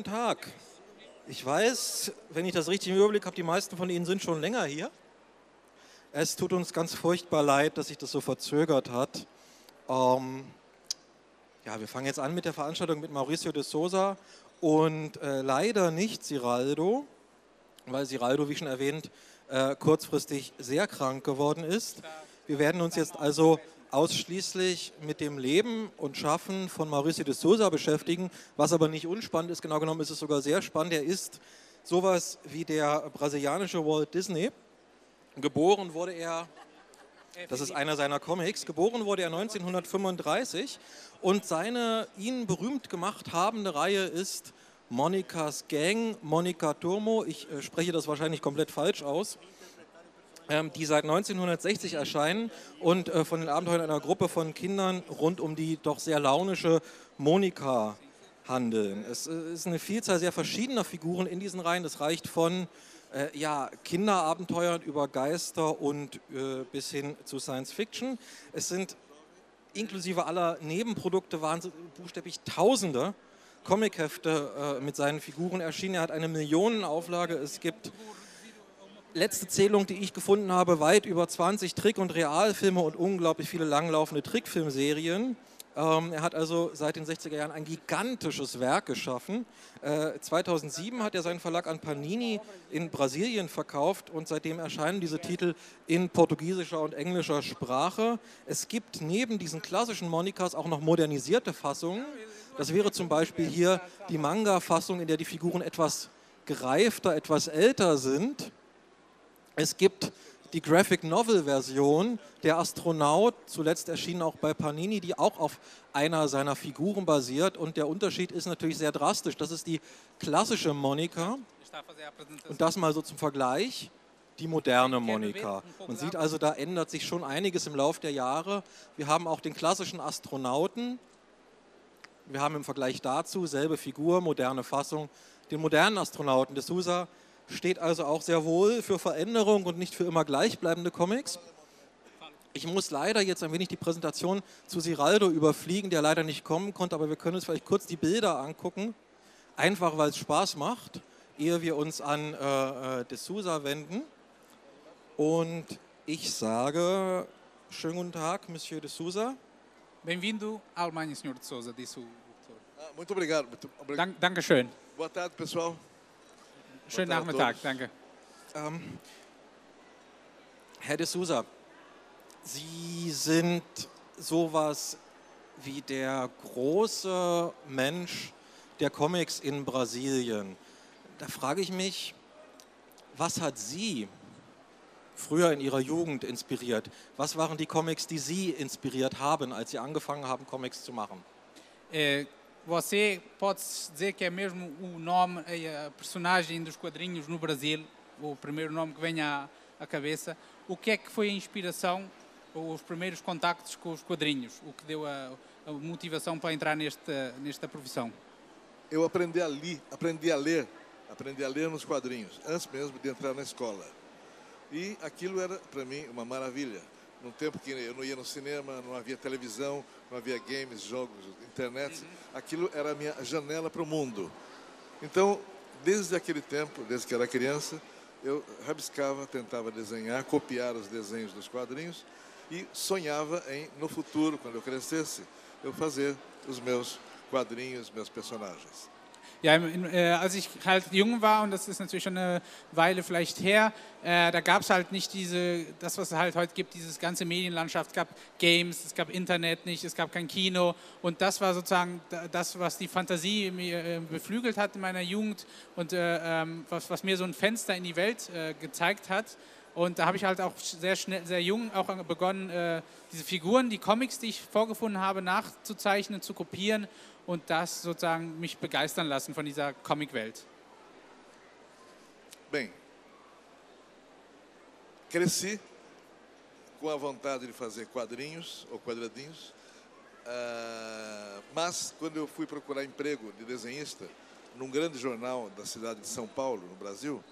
Guten Tag. Ich weiß, wenn ich das richtig im Überblick habe, die meisten von Ihnen sind schon länger hier. Es tut uns ganz furchtbar leid, dass sich das so verzögert hat. Ähm, ja, wir fangen jetzt an mit der Veranstaltung mit Mauricio de Sosa und äh, leider nicht Siraldo, weil Siraldo, wie schon erwähnt, äh, kurzfristig sehr krank geworden ist. Wir werden uns jetzt also ausschließlich mit dem Leben und Schaffen von Mauricio de Souza beschäftigen, was aber nicht unspannend ist. Genau genommen ist es sogar sehr spannend. Er ist sowas wie der brasilianische Walt Disney. Geboren wurde er, das ist einer seiner Comics, geboren wurde er 1935 und seine ihn berühmt gemacht habende Reihe ist Monikas Gang, Monika Turmo. Ich äh, spreche das wahrscheinlich komplett falsch aus. Ähm, die seit 1960 erscheinen und äh, von den Abenteuern einer Gruppe von Kindern rund um die doch sehr launische Monika handeln. Es äh, ist eine Vielzahl sehr verschiedener Figuren in diesen Reihen. Das reicht von äh, ja, Kinderabenteuern über Geister und äh, bis hin zu Science Fiction. Es sind inklusive aller Nebenprodukte waren buchstäblich Tausende Comichefte äh, mit seinen Figuren erschienen. Er hat eine Millionenauflage. Es gibt letzte Zählung, die ich gefunden habe, weit über 20 Trick- und Realfilme und unglaublich viele langlaufende Trickfilmserien. Ähm, er hat also seit den 60er Jahren ein gigantisches Werk geschaffen. Äh, 2007 hat er seinen Verlag an Panini in Brasilien verkauft und seitdem erscheinen diese Titel in portugiesischer und englischer Sprache. Es gibt neben diesen klassischen Monikas auch noch modernisierte Fassungen. Das wäre zum Beispiel hier die Manga-Fassung, in der die Figuren etwas gereifter, etwas älter sind. Es gibt die Graphic Novel Version, der Astronaut, zuletzt erschienen auch bei Panini, die auch auf einer seiner Figuren basiert. Und der Unterschied ist natürlich sehr drastisch. Das ist die klassische Monika. Und das mal so zum Vergleich, die moderne Monika. Man sieht also, da ändert sich schon einiges im Laufe der Jahre. Wir haben auch den klassischen Astronauten. Wir haben im Vergleich dazu selbe Figur, moderne Fassung, den modernen Astronauten. De Sousa steht also auch sehr wohl für Veränderung und nicht für immer gleichbleibende Comics. Ich muss leider jetzt ein wenig die Präsentation zu Siraldo überfliegen, der leider nicht kommen konnte, aber wir können uns vielleicht kurz die Bilder angucken, einfach weil es Spaß macht, ehe wir uns an äh, äh De Souza wenden. Und ich sage, schönen guten Tag, Monsieur De Souza. Bem-vindo Alemanha, Sr. de Souza, disse o Ah, muito obrigado. Muito obrigado. Dank, Dankeschön. Boa tarde, pessoal. Schönen Nachmittag, danke. Ähm, Herr de Souza, Sie sind sowas wie der große Mensch der Comics in Brasilien. Da frage ich mich, was hat Sie früher in Ihrer Jugend inspiriert? Was waren die Comics, die Sie inspiriert haben, als Sie angefangen haben, Comics zu machen? Eh, você pode dizer que é mesmo o nome, eh, a personagem dos quadrinhos no Brasil, o primeiro nome que vem à, à cabeça. O que é que foi a inspiração, ou os primeiros contactos com os quadrinhos? O que deu a, a motivação para entrar nesta, nesta profissão? Eu aprendi a, li, aprendi a ler, aprendi a ler nos quadrinhos, antes mesmo de entrar na escola. E aquilo era, para mim, uma maravilha. Num tempo que eu não ia no cinema, não havia televisão, não havia games, jogos, internet, aquilo era a minha janela para o mundo. Então, desde aquele tempo, desde que era criança, eu rabiscava, tentava desenhar, copiar os desenhos dos quadrinhos e sonhava em, no futuro, quando eu crescesse, eu fazer os meus quadrinhos, meus personagens. Ja, äh, als ich halt jung war, und das ist natürlich schon eine Weile vielleicht her, äh, da gab es halt nicht diese, das, was es halt heute gibt, dieses ganze Medienlandschaft. Es gab Games, es gab Internet nicht, es gab kein Kino. Und das war sozusagen da- das, was die Fantasie mir äh, beflügelt hat in meiner Jugend und äh, ähm, was, was mir so ein Fenster in die Welt äh, gezeigt hat. Und da habe ich halt auch sehr schnell, sehr jung auch begonnen, äh, diese Figuren, die Comics, die ich vorgefunden habe, nachzuzeichnen, zu kopieren und das sozusagen mich begeistern lassen von dieser Comicwelt. Bem, cresci com a vontade de fazer quadrinhos ou quadradinhos, ah, mas quando eu fui procurar emprego de desenhista num grande jornal da cidade de São Paulo, no Brasil,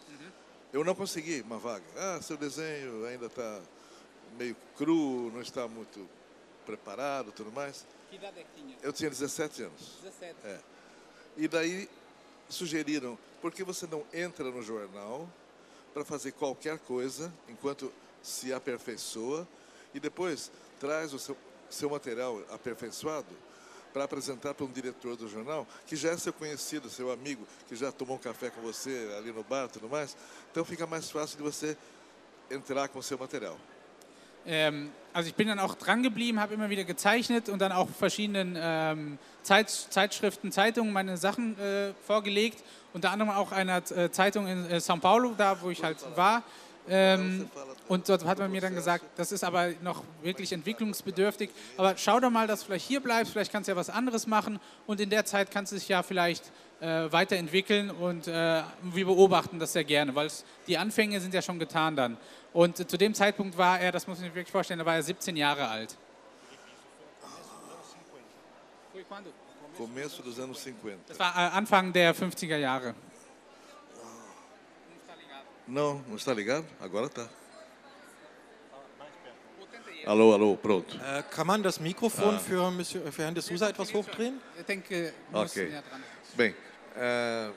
eu não consegui uma vaga. Ah, seu desenho ainda está meio cru, não está muito preparado, tudo mais. Que idade é que tinha? Eu tinha 17 anos. 17. É. E daí sugeriram, por que você não entra no jornal para fazer qualquer coisa enquanto se aperfeiçoa e depois traz o seu, seu material aperfeiçoado para apresentar para um diretor do jornal, que já é seu conhecido, seu amigo, que já tomou um café com você ali no bar e tudo mais. Então fica mais fácil de você entrar com o seu material. Ähm, also ich bin dann auch dran geblieben, habe immer wieder gezeichnet und dann auch verschiedenen ähm, Zeit, Zeitschriften, Zeitungen meine Sachen äh, vorgelegt. Unter anderem auch einer äh, Zeitung in äh, São Paulo, da wo ich halt war. Ähm, und dort hat man mir dann gesagt, das ist aber noch wirklich entwicklungsbedürftig. Aber schau doch mal, dass du vielleicht hier bleibst, vielleicht kannst du ja was anderes machen und in der Zeit kannst du dich ja vielleicht äh, weiterentwickeln und äh, wir beobachten das sehr gerne, weil die Anfänge sind ja schon getan dann. Und äh, zu dem Zeitpunkt war er, das muss ich mir wirklich vorstellen, da war er 17 Jahre alt. Começo dos anos 50. Das war äh, Anfang der 50er Jahre. Não, não está ligado? Agora tá. Alô, alô, pronto. Äh, kann man das Mikrofon für, Monsieur, für Herrn de Souza etwas hochdrehen? Denke, wir müssen Ok. Bem, eh,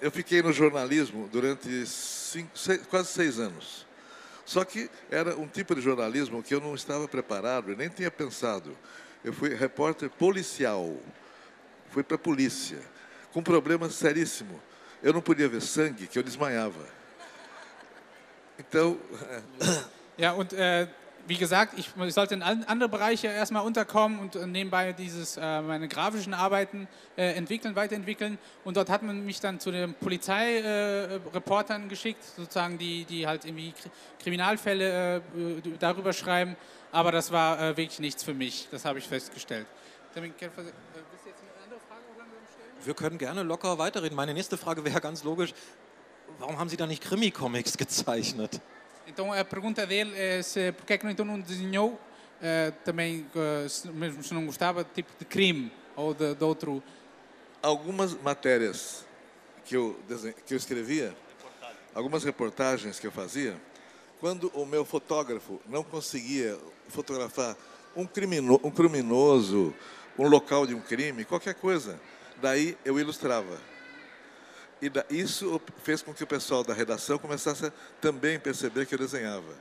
eu fiquei no jornalismo durante cinco, seis- quase seis anos. Só que era um tipo de jornalismo que eu não estava preparado e nem tinha pensado. Eu fui repórter policial. Fui para a polícia, com um problema seríssimo. Eu não podia ver sangue, que eu desmaiava. Então, Ja, und äh, wie gesagt, ich, ich sollte in an- andere Bereiche erstmal unterkommen und äh, nebenbei dieses, äh, meine grafischen Arbeiten äh, entwickeln, weiterentwickeln. Und dort hat man mich dann zu den Polizeireportern äh, geschickt, sozusagen, die, die halt irgendwie Kri- Kriminalfälle äh, darüber schreiben. Aber das war wirklich nichts für mich, das habe ich festgestellt. Wir können gerne locker weiterreden. Meine nächste Frage wäre ganz logisch. Warum haben Sie da nicht Krimi-Comics gezeichnet? Então a pergunta dele é se porque é que então não desenhou eh, também, eh, se, mesmo se não gostava, tipo de crime ou de, de outro. algumas matérias que eu, desen- que eu escrevia, algumas reportagens que eu fazia, quando o meu fotógrafo não conseguia fotografar um, crimino, um criminoso, um local de um crime, qualquer coisa, daí eu ilustrava. E da, isso fez com que o pessoal da redação começasse a também perceber que eu desenhava.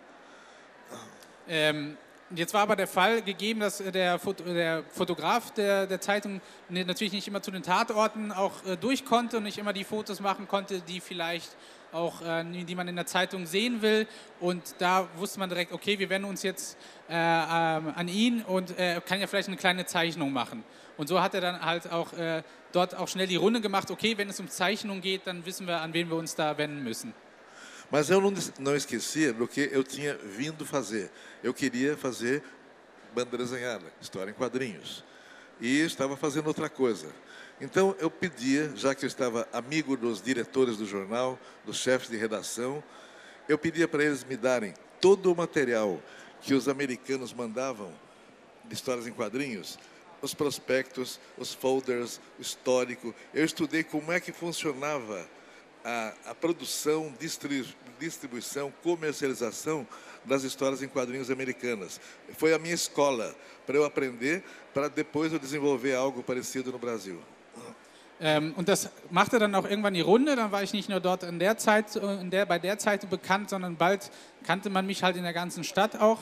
Ähm, jetzt war aber der Fall gegeben, dass äh, der, Foto, der Fotograf der, der Zeitung natürlich nicht immer zu den Tatorten auch äh, durch konnte und nicht immer die Fotos machen konnte, die vielleicht auch, äh, die man in der Zeitung sehen will. Und da wusste man direkt, okay, wir wenden uns jetzt äh, ähm, an ihn und er kann ja vielleicht eine kleine Zeichnung machen. Und so hat er dann halt auch äh, dort auch schnell die Runde gemacht, okay, wenn es um Zeichnung geht, dann wissen wir, an wen wir uns da wenden müssen. Mas eu não, não esquecia do que eu tinha vindo fazer. Eu queria fazer banda desenhada, história em quadrinhos. E estava fazendo outra coisa. Então eu pedia, já que eu estava amigo dos diretores do jornal, dos chefes de redação, eu pedia para eles me darem todo o material que os americanos mandavam de histórias em quadrinhos, os prospectos, os folders, o histórico. Eu estudei como é que funcionava a, a produção, distri, distribuição, comercialização das histórias em quadrinhos americanas. Foi a minha escola para eu aprender, para depois eu desenvolver algo parecido no Brasil. Ähm, und das machte dann auch irgendwann die Runde. Dann war ich nicht nur dort in der Zeit, äh, in der, bei der Zeitung bekannt, sondern bald kannte man mich halt in der ganzen Stadt auch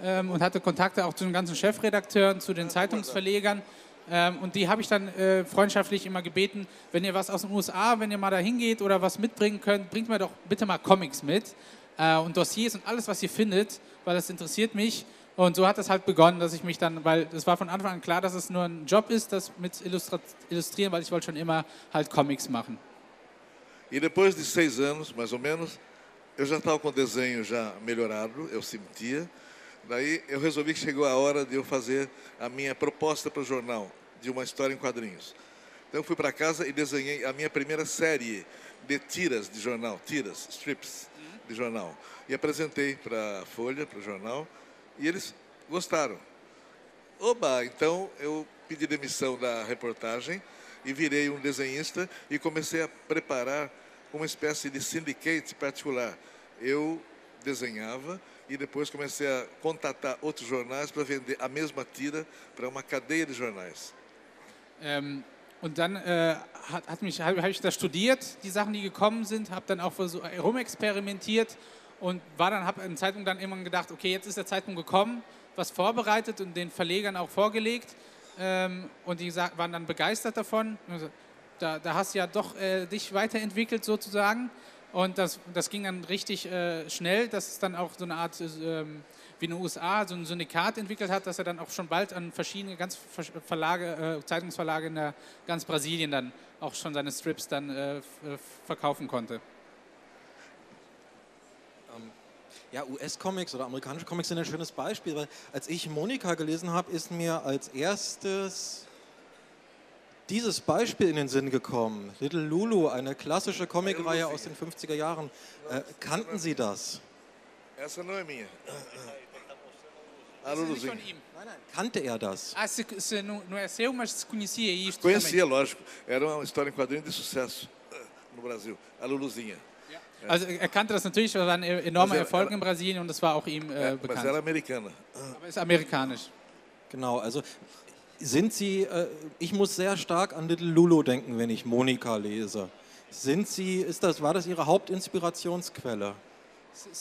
ähm, und hatte Kontakte auch zu den ganzen Chefredakteuren, zu den Zeitungsverlegern. Ähm, und die habe ich dann äh, freundschaftlich immer gebeten, wenn ihr was aus den USA, wenn ihr mal da hingeht oder was mitbringen könnt, bringt mir doch bitte mal Comics mit äh, und Dossiers und alles, was ihr findet, weil das interessiert mich. Und so hat es halt begonnen, dass ich mich dann, weil es war von Anfang an klar, dass es nur ein Job ist, das mit Illustrieren, weil ich wollte schon immer halt Comics machen. E depois de seis anos, mais ou menos, eu já estava com o desenho já melhorado, eu sentia. Daí eu resolvi que chegou a hora de eu fazer a minha proposta para o jornal, de uma história em quadrinhos. Então eu fui para casa e desenhei a minha primeira série de tiras de jornal, tiras, strips de jornal. E apresentei para a Folha, para o jornal, e eles gostaram. Oba, então eu pedi demissão da reportagem e virei um desenhista e comecei a preparar uma espécie de syndicate particular. Eu desenhava e depois comecei a contatar outros jornais para vender a mesma tira para uma cadeia de jornais. Ähm, und dann äh, hat, hat mich, habe hab ich da studiert, die Sachen, die gekommen sind, habe dann auch versuch, rumexperimentiert und war dann, habe in Zeitung dann irgendwann gedacht, okay, jetzt ist der Zeitpunkt gekommen, was vorbereitet und den Verlegern auch vorgelegt. Ähm, und die waren dann begeistert davon. Also, da, da, hast du ja doch äh, dich weiterentwickelt sozusagen. Und das, das ging dann richtig äh, schnell, dass es dann auch so eine Art, äh, wie in den USA, so ein Syndikat entwickelt hat, dass er dann auch schon bald an verschiedene ganz Verlage, äh, Zeitungsverlage in der, ganz Brasilien dann auch schon seine Strips dann äh, verkaufen konnte. Ja, US-Comics oder amerikanische Comics sind ein schönes Beispiel, weil als ich Monika gelesen habe, ist mir als erstes dieses Beispiel in den Sinn gekommen. Little Lulu, eine klassische Comicreihe aus den 50er Jahren. Äh, kannten Sie das? Essa não é minha. A Luluzinha. Nein, nein. Kannte er das? Ah, você, você não, não é seu, mas você conhecia isso Conhecia, também. lógico. Era uma história em quadrinho de sucesso eh, no Brasil. A Luluzinha. Also er kannte das natürlich, das war ein enormer Erfolg in Brasilien und das war auch ihm äh, bekannt. Aber. Aber ist amerikanisch. Genau, also sind Sie, äh, ich muss sehr stark an Little Lulu denken, wenn ich Monika lese. Sind Sie, ist das, war das Ihre Hauptinspirationsquelle?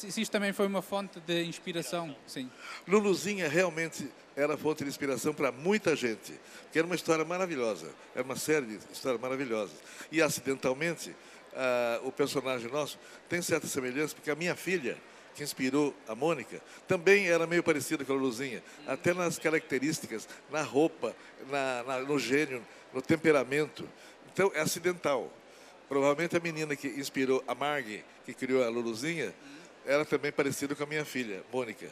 Existe também foi uma fonte de inspiração, sim. Luluzinha realmente era fonte de inspiração para muita gente, que era uma história maravilhosa, era uma série de histórias maravilhosas. E acidentalmente, uh, o personagem nosso tem certa semelhança, porque a minha filha, que inspirou a Mônica, também era meio parecida com a Luzinha, até nas características, na roupa, na, na, no gênio, no temperamento. Então, é acidental. Provavelmente a menina que inspirou a Margie, que criou a Luluzinha, era também parecida com a minha filha, Mônica.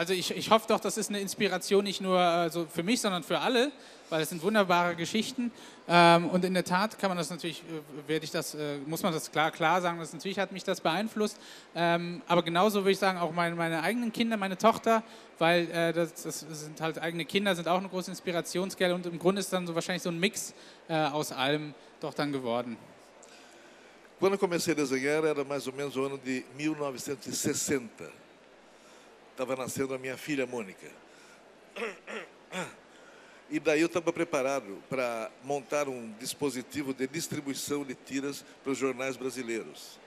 Also ich, ich hoffe doch, das ist eine Inspiration nicht nur also für mich, sondern für alle, weil es sind wunderbare Geschichten. Ähm, und in der Tat kann man das natürlich, äh, werde ich das, äh, muss man das klar, klar sagen, dass natürlich hat mich das beeinflusst. Ähm, aber genauso würde ich sagen, auch meine, meine eigenen Kinder, meine Tochter, weil das, das, sind halt eigene Kinder, sind auch eine große Inspirationsquelle und im Grunde ist dann so wahrscheinlich so ein Mix aus allem doch dann geworden. Quando comecei a desenhar era mais ou menos o ano de 1960. Estava nascendo a minha filha Mônica. E daí eu estava preparado para montar um dispositivo de distribuição de tiras para os jornais brasileiros.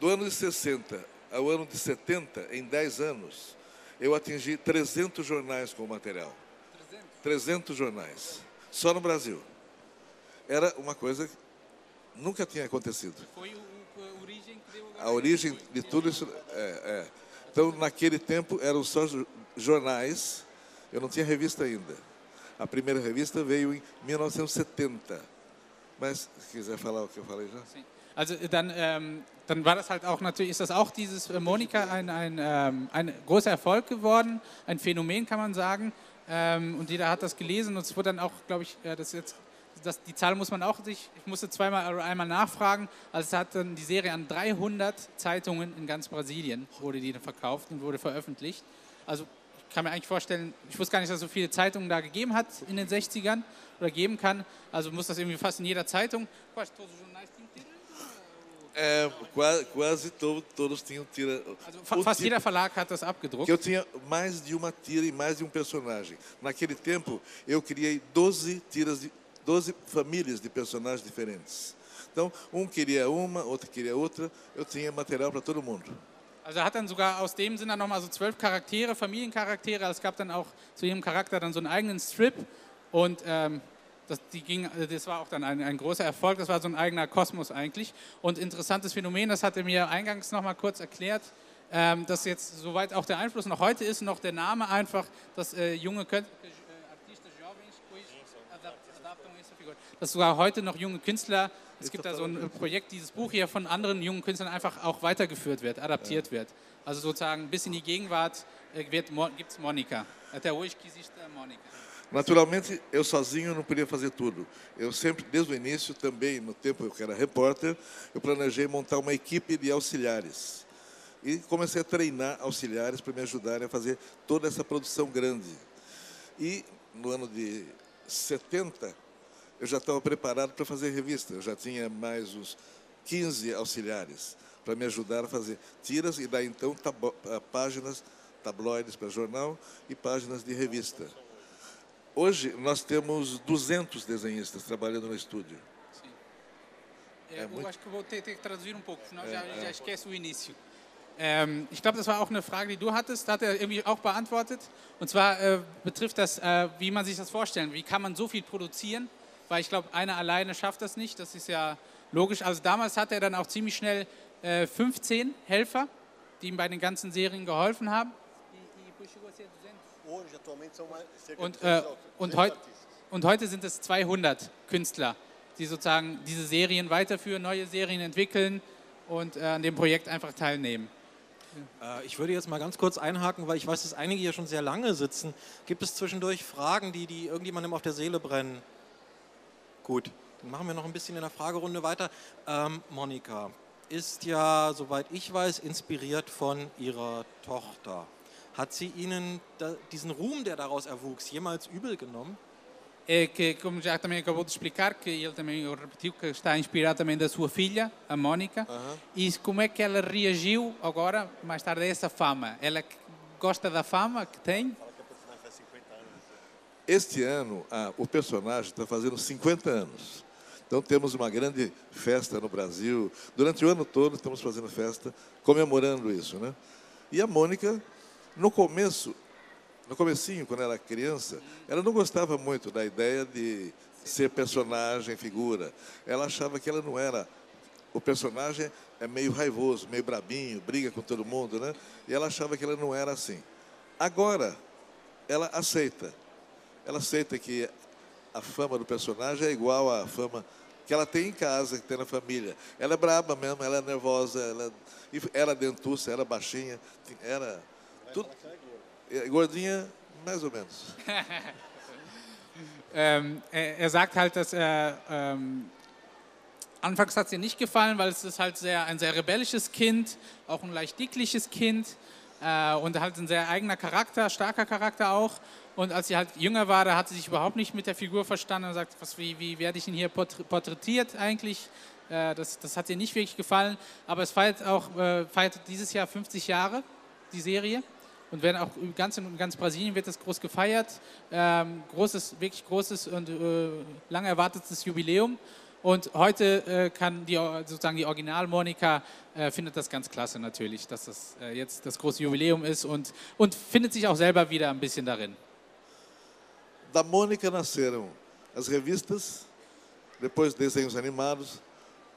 Do ano de 60 ao ano de 70, em 10 anos, eu atingi 300 jornais com o material. 300? 300 jornais. Só no Brasil. Era uma coisa que nunca tinha acontecido. Foi a origem que deu a origem de tudo isso. É, é. Então, naquele tempo, eram só jornais, eu não tinha revista ainda. A primeira revista veio em 1970. Mas, se quiser falar o que eu falei já. Sim. Also dann, ähm, dann war das halt auch natürlich, ist das auch dieses äh, Monika ein, ein, ähm, ein großer Erfolg geworden, ein Phänomen kann man sagen. Ähm, und jeder hat das gelesen und es wurde dann auch, glaube ich, ja, das jetzt das, die Zahl muss man auch sich, ich musste zweimal oder einmal nachfragen. Also es hat dann die Serie an 300 Zeitungen in ganz Brasilien wurde die verkauft und wurde veröffentlicht. Also ich kann mir eigentlich vorstellen, ich wusste gar nicht, dass es so viele Zeitungen da gegeben hat in den 60ern oder geben kann. Also muss das irgendwie fast in jeder Zeitung. É, quase, quase todo, todos tinham tira. Also, fast jeder Verlag hat das abgedruckt. Eu tinha mais de uma tira e mais de um personagem. Naquele tempo, eu criei 12 tiras de 12 famílias de personagens diferentes. Então, um queria uma, outro queria outra. Eu tinha material para todo mundo. Also er hat dann sogar aus dem Sinne nochmal so zwölf Charaktere, Familiencharaktere. Es gab dann auch zu jedem Charakter dann so einen eigenen Strip. Und ähm, das, die ging, das war auch dann ein, ein, großer Erfolg. Das war so ein eigener Kosmos eigentlich. Und interessantes Phänomen, das hat er mir eingangs nochmal kurz erklärt, ähm, dass jetzt soweit auch der Einfluss noch heute ist, noch der Name einfach, dass äh, junge Kön dass sogar heute noch junge Künstler, es gibt da so ein Projekt, dieses Buch hier von anderen jungen Künstlern einfach auch weitergeführt wird, adaptiert ja. wird. Also sozusagen bis in die Gegenwart äh, gibt es. Até hoje que existe a. Naturalmente, eu sozinho não podia fazer tudo. Eu sempre, desde o início, também, no tempo que era repórter, eu planejei montar uma equipe de auxiliares. E comecei a treinar auxiliares para me ajudarem a fazer toda essa produção grande. E no ano de 70, eu já estava preparado para fazer revista. Eu já tinha mais uns 15 auxiliares para me ajudar a fazer tiras e daí então páginas, tabloides para jornal e páginas de revista. Hoje nós temos 200 desenhistas trabalhando no estúdio. Ja, eu acho que vou ter, ter que traduzir um pouco, senão já, já esquece o início. Ähm, ich glaube, das war auch eine Frage, die du hattest, da hat er irgendwie auch beantwortet. Und zwar äh, betrifft das, äh, wie man sich das vorstellen. Wie kann man so viel produzieren? Weil ich glaube, einer alleine schafft das nicht. Das ist ja logisch. Also damals hatte er dann auch ziemlich schnell äh, 15 Helfer, die ihm bei den ganzen Serien geholfen haben. Cerca Und, äh, 200 und, 200 heut, und heute sind es 200 Künstler, die sozusagen diese Serien weiterführen, neue Serien entwickeln und äh, an dem Projekt einfach teilnehmen. Äh, Ich würde jetzt mal ganz kurz einhaken, weil ich weiß, dass einige hier schon sehr lange sitzen. Gibt es zwischendurch Fragen, die, die irgendjemandem auf der Seele brennen? Gut, dann machen wir noch ein bisschen in der Fragerunde weiter. Ähm, Monika ist ja, soweit ich weiß, inspiriert von ihrer Tochter. Hat sie Ihnen da, diesen Ruhm, der daraus erwuchs, jemals übel genommen? É que, como já também acabou de explicar, que ele também repetiu que está inspirado também da sua filha, a Mónica. E como é que ela reagiu agora, mais tarde, a essa fama? Ela gosta da fama que tem? Este ano, ah, o personagem está fazendo 50 anos. Então temos uma grande festa no Brasil. Durante o ano todo estamos fazendo festa, comemorando isso, né? E a Mônica, no começo, no comecinho, quando era criança, ela não gostava muito da ideia de ser personagem, figura. Ela achava que ela não era o personagem é meio raivoso, meio brabinho, briga com todo mundo, né? E ela achava que ela não era assim. Agora, ela aceita. Ela aceita que a fama do personagem é igual à fama que ela tem em casa, que tem na família. Ela é braba mesmo, ela é nervosa, ela era dentuça, era baixinha, era tudo, gordinha mais ou menos. Ähm, er, er sagt halt, dass er ähm, anfangs hat es ihr nicht gefallen, weil es ist halt sehr, ein sehr rebellisches Kind, auch ein leicht dickliches Kind äh, und halt ein sehr eigener Charakter, starker Charakter auch. Und als sie halt jünger war, da hat sie sich überhaupt nicht mit der Figur verstanden und sagt, was, wie, wie werde ich ihn hier porträ- porträtiert eigentlich? Äh, das, das hat ihr nicht wirklich gefallen. Aber es feiert auch äh, feiert dieses Jahr 50 Jahre, die Serie. Und werden auch ganz in ganz Brasilien wird das groß gefeiert. Ähm, großes, wirklich großes und äh, lang erwartetes Jubiläum. Und heute äh, kann die, sozusagen die Original-Monika äh, findet das ganz klasse natürlich, dass das äh, jetzt das große Jubiläum ist und, und findet sich auch selber wieder ein bisschen darin. Da Mônica nasceram as revistas, depois desenhos animados,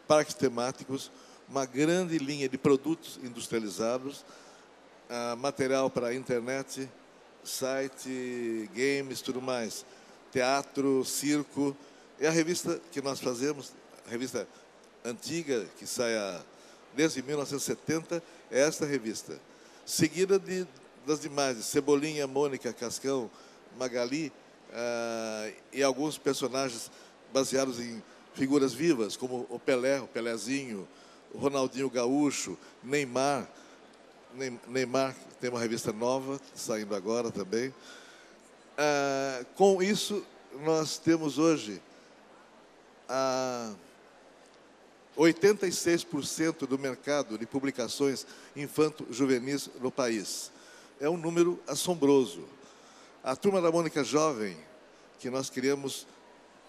parques temáticos, uma grande linha de produtos industrializados, ah, material para internet, site, games, tudo mais, teatro, circo. É a revista que nós fazemos, a revista antiga, que sai desde 1970, é esta revista. Seguida de, das demais, Cebolinha, Mônica, Cascão, Magali, ah, e alguns personagens baseados em figuras vivas, como o Pelé, o Pelézinho, o Ronaldinho Gaúcho, Neymar. Ney- Neymar tem uma revista nova, saindo agora também. Ah, com isso, nós temos hoje a 86% do mercado de publicações infanto-juvenis no país. É um número assombroso. A turma da Mônica Jovem, que nós criamos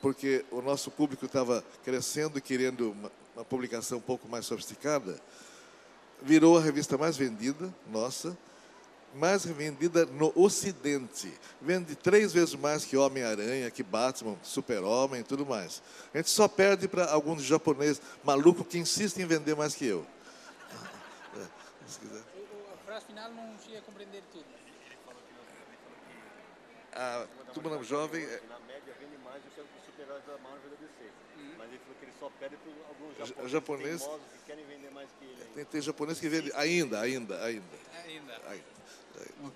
porque o nosso público estava crescendo e querendo uma, uma publicação um pouco mais sofisticada, virou a revista mais vendida, nossa, mais vendida no Ocidente. Vende três vezes mais que Homem-Aranha, que Batman, Super-Homem e tudo mais. A gente só perde para alguns japoneses malucos que insistem em vender mais que eu. É, se quiser. A frase final não chega a compreender tudo. A turma jovem é- na média vende mais do que os super-heróis da Marvel e da DC. Mas ele falou que ele só pede para alguns Ja- japoneses, japonês- que querem vender mais que ele. tem, tem japonês que vende ainda, ainda, ainda. Ainda. ainda. Er,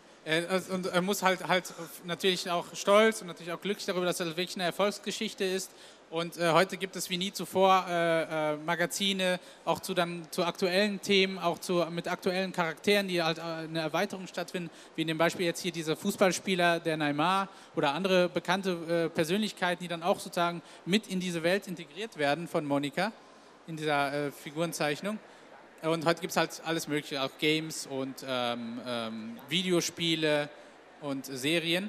und er muss halt, halt natürlich auch stolz und natürlich auch glücklich darüber, dass das wirklich eine Erfolgsgeschichte ist. Und äh, heute gibt es wie nie zuvor äh, äh, Magazine, auch zu, dann, zu aktuellen Themen, auch zu, mit aktuellen Charakteren, die halt äh, eine Erweiterung stattfinden, wie in dem Beispiel jetzt hier dieser Fußballspieler, der Neymar oder andere bekannte äh, Persönlichkeiten, die dann auch sozusagen mit in diese Welt integriert werden von Monika, in dieser äh, Figurenzeichnung. Und heute gibt es halt alles Mögliche, auch Games und ähm, ähm, Videospiele und Serien.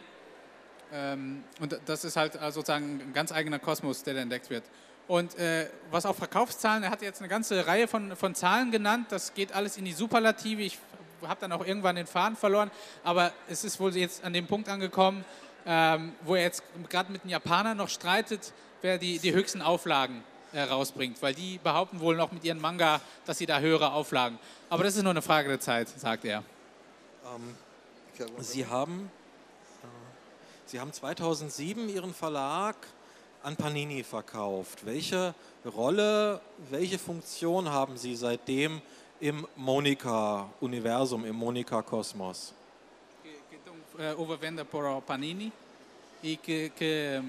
Ähm, und das ist halt äh, sozusagen ein ganz eigener Kosmos, der da entdeckt wird. Und äh, was auch Verkaufszahlen, er hat jetzt eine ganze Reihe von, von Zahlen genannt, das geht alles in die Superlative. Ich habe dann auch irgendwann den Faden verloren, aber es ist wohl jetzt an dem Punkt angekommen, ähm, wo er jetzt gerade mit den Japanern noch streitet, wer die, die höchsten Auflagen rausbringt, weil die behaupten wohl noch mit ihren Manga, dass sie da höhere Auflagen. Aber das ist nur eine Frage der Zeit, sagt er. Ähm, Sie haben, äh, Sie haben 2007 Ihren Verlag an Panini verkauft. Welche Rolle, welche Funktion haben Sie seitdem im Monika-Universum, im Monika-Kosmos? Estão eh, overvenda por Panini e que, que,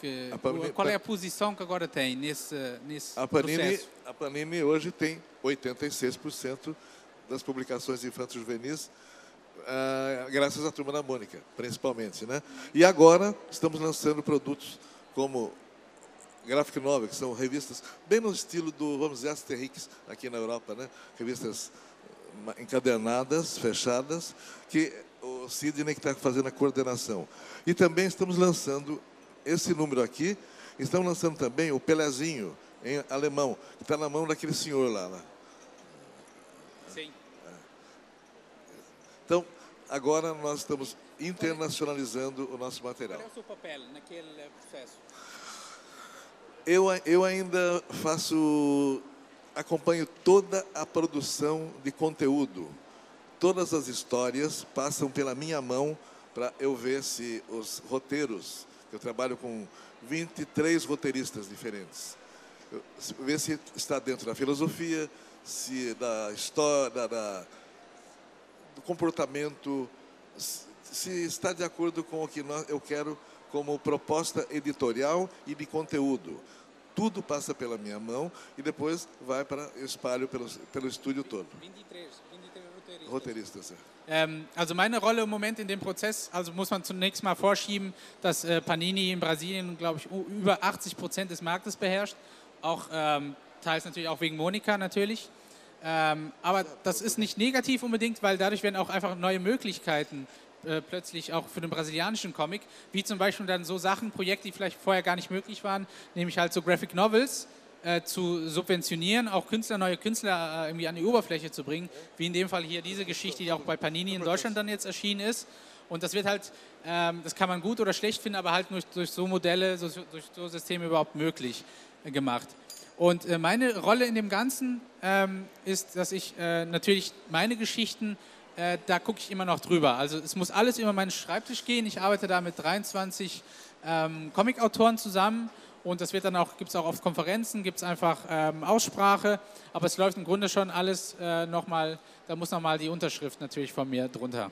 que Panini- qual é a posição que agora tem nesse, nesse A Panini, processo? a Panini hoje tem 86% das publicações infantis juvenis, ah, graças à Turma da Mônica, principalmente. Né? E agora estamos lançando produtos como Graphic Novel, que são revistas bem no estilo do, vamos dizer, Asterix aqui na Europa, né? revistas encadernadas, fechadas, que o Sidney que está fazendo a coordenação. E também estamos lançando esse número aqui, estamos lançando também o Pelezinho, em alemão, que está na mão daquele senhor lá. né? Sim. Então, agora nós estamos internacionalizando o nosso Qual material. é o seu papel naquele processo? Eu, eu ainda faço, acompanho toda a produção de conteúdo. Todas as histórias passam pela minha mão para eu ver se os roteiros, eu trabalho com 23 roteiristas diferentes, eu, se- ver se está dentro da filosofia, se da história, da, da- do comportamento, se se está de acordo com o que nós, eu quero como proposta editorial e de conteúdo. Tudo passa pela minha mão e depois vai para eu espalho pelo, pelo estúdio todo. 23, 23 Roteiristas. Roteiristas. é. Ähm, also meine Rolle im Moment in dem Prozess, also muss man zunächst mal vorschieben, dass äh, Panini in Brasilien, glaube ich, über 80 Prozent des Marktes beherrscht. Auch ähm, teils natürlich auch wegen Monika natürlich. Ähm, aber das ist nicht negativ unbedingt, weil dadurch werden auch einfach neue Möglichkeiten äh, plötzlich auch für den brasilianischen Comic, wie zum Beispiel dann so Sachen, Projekte, die vielleicht vorher gar nicht möglich waren, nämlich halt so Graphic Novels, äh, zu subventionieren, auch Künstler, neue Künstler äh, irgendwie an die Oberfläche zu bringen, wie in dem Fall hier diese Geschichte, die auch bei Panini in Deutschland dann jetzt erschienen ist. Und das wird halt, ähm, das kann man gut oder schlecht finden, aber halt nur durch so Modelle, so, durch so Systeme überhaupt möglich äh, gemacht. Und äh, meine Rolle in dem Ganzen ähm, ist, dass ich natürlich meine Geschichten, da gucke ich immer noch drüber. Also es muss alles über meinen Schreibtisch gehen. Ich arbeite da mit 23 ähm, Comicautoren zusammen und das wird dann auch, gibt es auch auf Konferenzen, gibt es einfach ähm, Aussprache, aber es läuft im Grunde schon alles äh, nochmal, da muss nochmal die Unterschrift natürlich von mir drunter.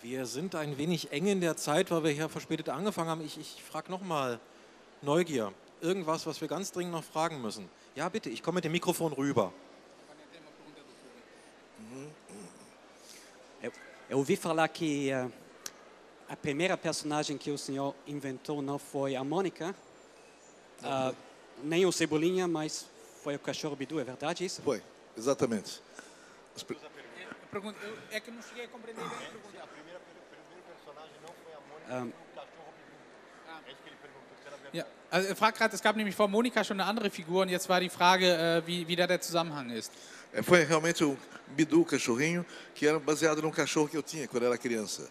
Wir sind ein wenig eng in der Zeit, weil wir hier verspätet angefangen haben. Ich, ich frage nochmal, Neugier, irgendwas, was wir ganz dringend noch fragen müssen. Ja, bitte, ich komme mit dem Mikrofon rüber. Eu, eu ouvi falar que a primeira personagem que o senhor inventou não foi a Mônica, ah, nem o Cebolinha, mas foi o cachorro Bidu, é verdade isso? Foi, exatamente. Pri- Pergunta, eu, é que eu não cheguei a compreender bem a pergunta. A primeira, o primeiro personagem não foi a Mônica, Ah. o cachorro Bidu. É. Ja, also er fragt gerade, es gab nämlich vor Monika schon eine andere Figur und jetzt war die Frage, äh, wie, wie da der Zusammenhang ist. É, Foi realmente um Bidu, cachorrinho, que era baseado num cachorro que eu tinha quando era criança.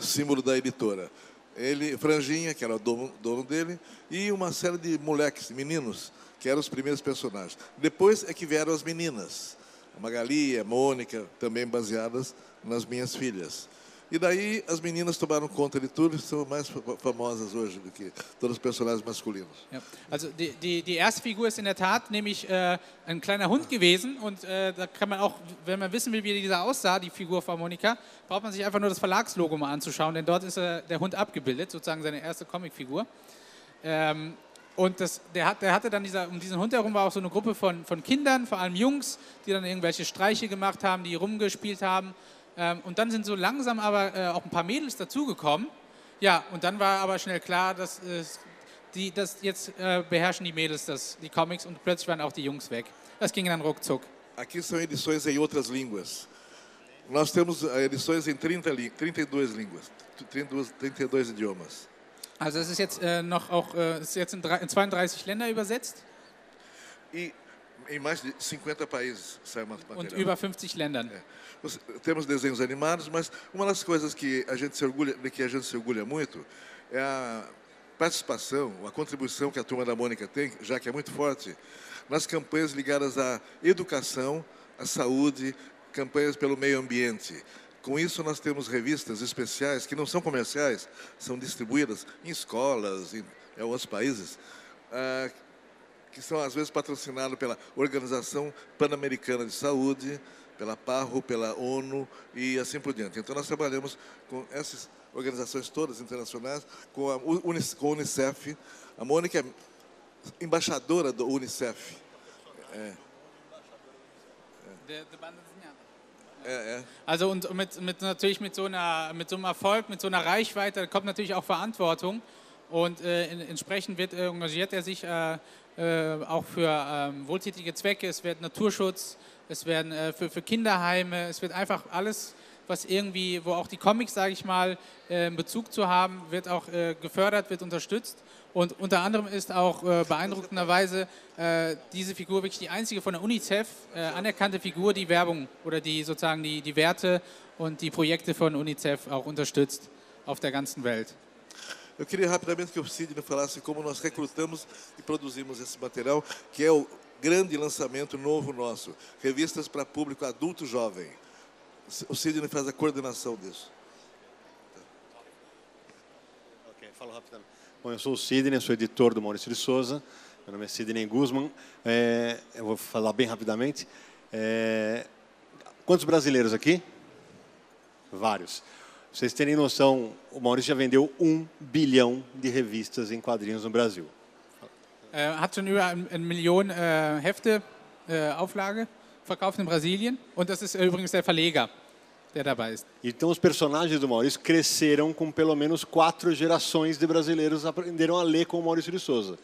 Símbolo da editora. Ele, Franjinha, que era dono, dono dele, e uma série de moleques, meninos, que eram os primeiros personagens. Depois é que vieram as meninas. A Magali, a Mônica, também baseadas nas minhas filhas. E daí as meninas tomaram conta de tudo e são mais fa- famosas hoje do que todos os personagens masculinos. Ja. Also die, die, die erste Figur ist in der Tat nämlich äh, ein kleiner Hund gewesen und äh, da kann man auch, wenn man wissen will, wie dieser aussah, die Figur von Monika, braucht man sich einfach nur das Verlagslogo mal anzuschauen, denn dort ist äh, der Hund abgebildet, sozusagen seine erste Comicfigur. Ähm, und das, der, hat, der hatte dann dieser, um diesen Hund herum war auch so eine Gruppe von, von Kindern, vor allem Jungs, die dann irgendwelche Streiche gemacht haben, die rumgespielt haben. Ähm, und dann sind so langsam aber äh, auch ein paar Mädels dazugekommen. Ja, und dann war aber schnell klar, dass, äh, die, dass jetzt äh, beherrschen die Mädels das, die Comics und plötzlich waren auch die Jungs weg. Das ging dann ruckzuck. Aqui são edições em outras línguas. Nós temos eh, edições em 30, lí- 32 línguas, 32, 32 idiomas. Also es ist jetzt äh, noch auch äh, ist jetzt in, in 32 Länder übersetzt E em mais de 50 países sai uma und material. über 50 Ländern. É. Você- Temos desenhos animados, mas uma das coisas que a gente se orgulha, de que a gente se orgulha muito é a participação, a contribuição que a turma da Mônica tem, já que é muito forte, nas campanhas ligadas à educação, à saúde, campanhas pelo meio ambiente. Com isso, nós temos revistas especiais que não são comerciais, são distribuídas em escolas, em, em outros países, ah, que são às vezes patrocinados pela Organização Pan-Americana de Saúde, pela PARRO, pela ONU e assim por diante. Então nós trabalhamos com essas organizações todas internacionais, com a Unicef. A Mônica é embaixadora do Unicef. É, é. Also und mit, mit natürlich mit so einer mit so einem Erfolg, mit so einer Reichweite kommt natürlich auch Verantwortung und äh, in, entsprechend wird, äh, engagiert er sich äh, äh, auch für ähm, wohltätige Zwecke. Es wird Naturschutz, es werden äh, für, für Kinderheime, es wird einfach alles, was irgendwie, wo auch die Comics, sage ich mal, äh, Bezug zu haben, wird auch gefördert, wird unterstützt. Und unter anderem ist auch beeindruckenderweise diese Figur wirklich die einzige von der UNICEF anerkannte Figur, die Werbung oder die sozusagen die, die Werte und die Projekte von UNICEF auch unterstützt auf der ganzen Welt. Eu queria rapidamente que o Sidney falasse como nós recrutamos e produzimos esse material, que é o grande lançamento novo nosso, revistas para público adulto jovem. O Sidney faz a coordenação disso. Ok, falo rapidamente. Bom, eu sou o Sidney, sou editor do Maurício de Souza. Meu nome é Sidney Guzman. É, eu vou falar bem rapidamente. É, quantos brasileiros aqui? Vários. Pra vocês terem noção, o Maurício já vendeu um bilhão de revistas em quadrinhos no Brasil. Äh, hat schon über eine Million äh, Hefte äh, Auflage verkauft in Brasilien und das ist übrigens der Verleger, der dabei ist. Então, os personagens do Maurício cresceram com pelo menos quatro gerações de brasileiros aprenderam a ler com o Maurício de Souza.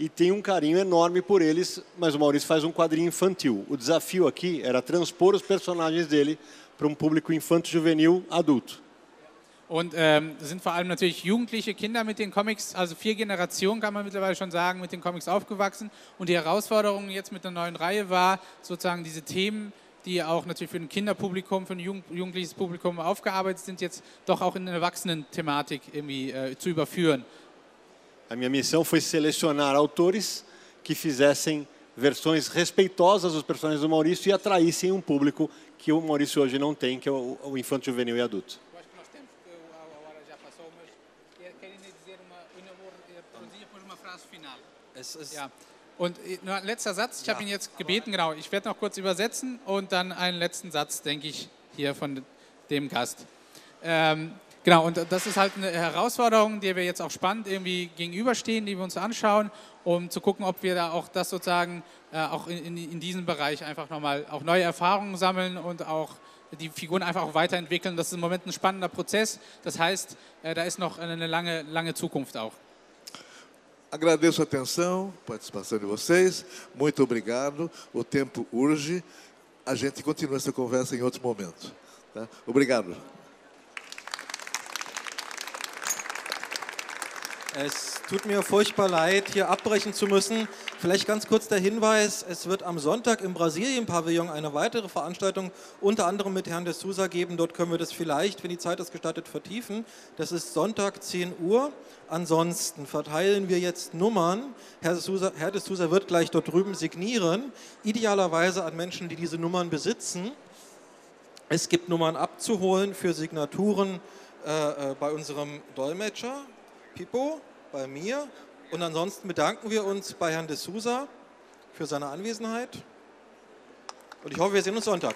E tem um carinho enorme por eles, mas o Maurício faz um quadrinho infantil. O desafio aqui era transpor os personagens dele para um público infanto-juvenil adulto. Und ähm, das sind vor allem natürlich jugendliche Kinder mit den Comics, also vier Generationen kann man mittlerweile schon sagen, mit den Comics aufgewachsen. Und die Herausforderung jetzt mit der neuen Reihe war, sozusagen diese Themen, die auch natürlich für ein Kinderpublikum, für ein jugend jugendliches Publikum aufgearbeitet sind, jetzt doch auch in eine Erwachsenen-Thematik irgendwie äh, zu überführen. A minha missão foi selecionar autores que fizessem versões respeitosas dos personagens do Maurício e atraíssem um público que o Maurício hoje não tem, que é o, o infanto-juvenil e adulto. Eu acho que nós temos, porque a hora já passou, mas querem dizer uma, produzir depois uma frase final. Es ist Ja. Und äh, nur ein letzter Satz. Ich habe ihn jetzt gebeten, genau. Ich werde noch kurz übersetzen und dann einen letzten Satz, denke ich, hier von dem Gast. Ähm, genau, und das ist halt eine Herausforderung, der wir jetzt auch spannend irgendwie gegenüberstehen, die wir uns anschauen, um zu gucken, ob wir da auch das sozusagen äh, auch in, in, in diesem Bereich einfach nochmal auch neue Erfahrungen sammeln und auch die Figuren einfach auch weiterentwickeln. Das ist im Moment ein spannender Prozess. Das heißt, äh, da ist noch eine lange, lange Zukunft auch. Agradeço a atenção, a participação de vocês. Muito obrigado. O tempo urge. A gente continua essa conversa em outro momento. tá? Obrigado. Es tut mir furchtbar leid, hier abbrechen zu müssen. Vielleicht ganz kurz der Hinweis, es wird am Sonntag im Brasilien-Pavillon eine weitere Veranstaltung unter anderem mit Herrn de Souza geben. Dort können wir das vielleicht, wenn die Zeit das gestattet, vertiefen. Das ist Sonntag 10 Uhr. Ansonsten verteilen wir jetzt Nummern. Herr de Souza, Herr de Souza wird gleich dort drüben signieren, idealerweise an Menschen, die diese Nummern besitzen. Es gibt Nummern abzuholen für Signaturen äh, äh, bei unserem Dolmetscher, Pippo, bei mir. Und ansonsten bedanken wir uns bei Herrn de Souza für seine Anwesenheit. Und ich hoffe, wir sehen uns Sonntag.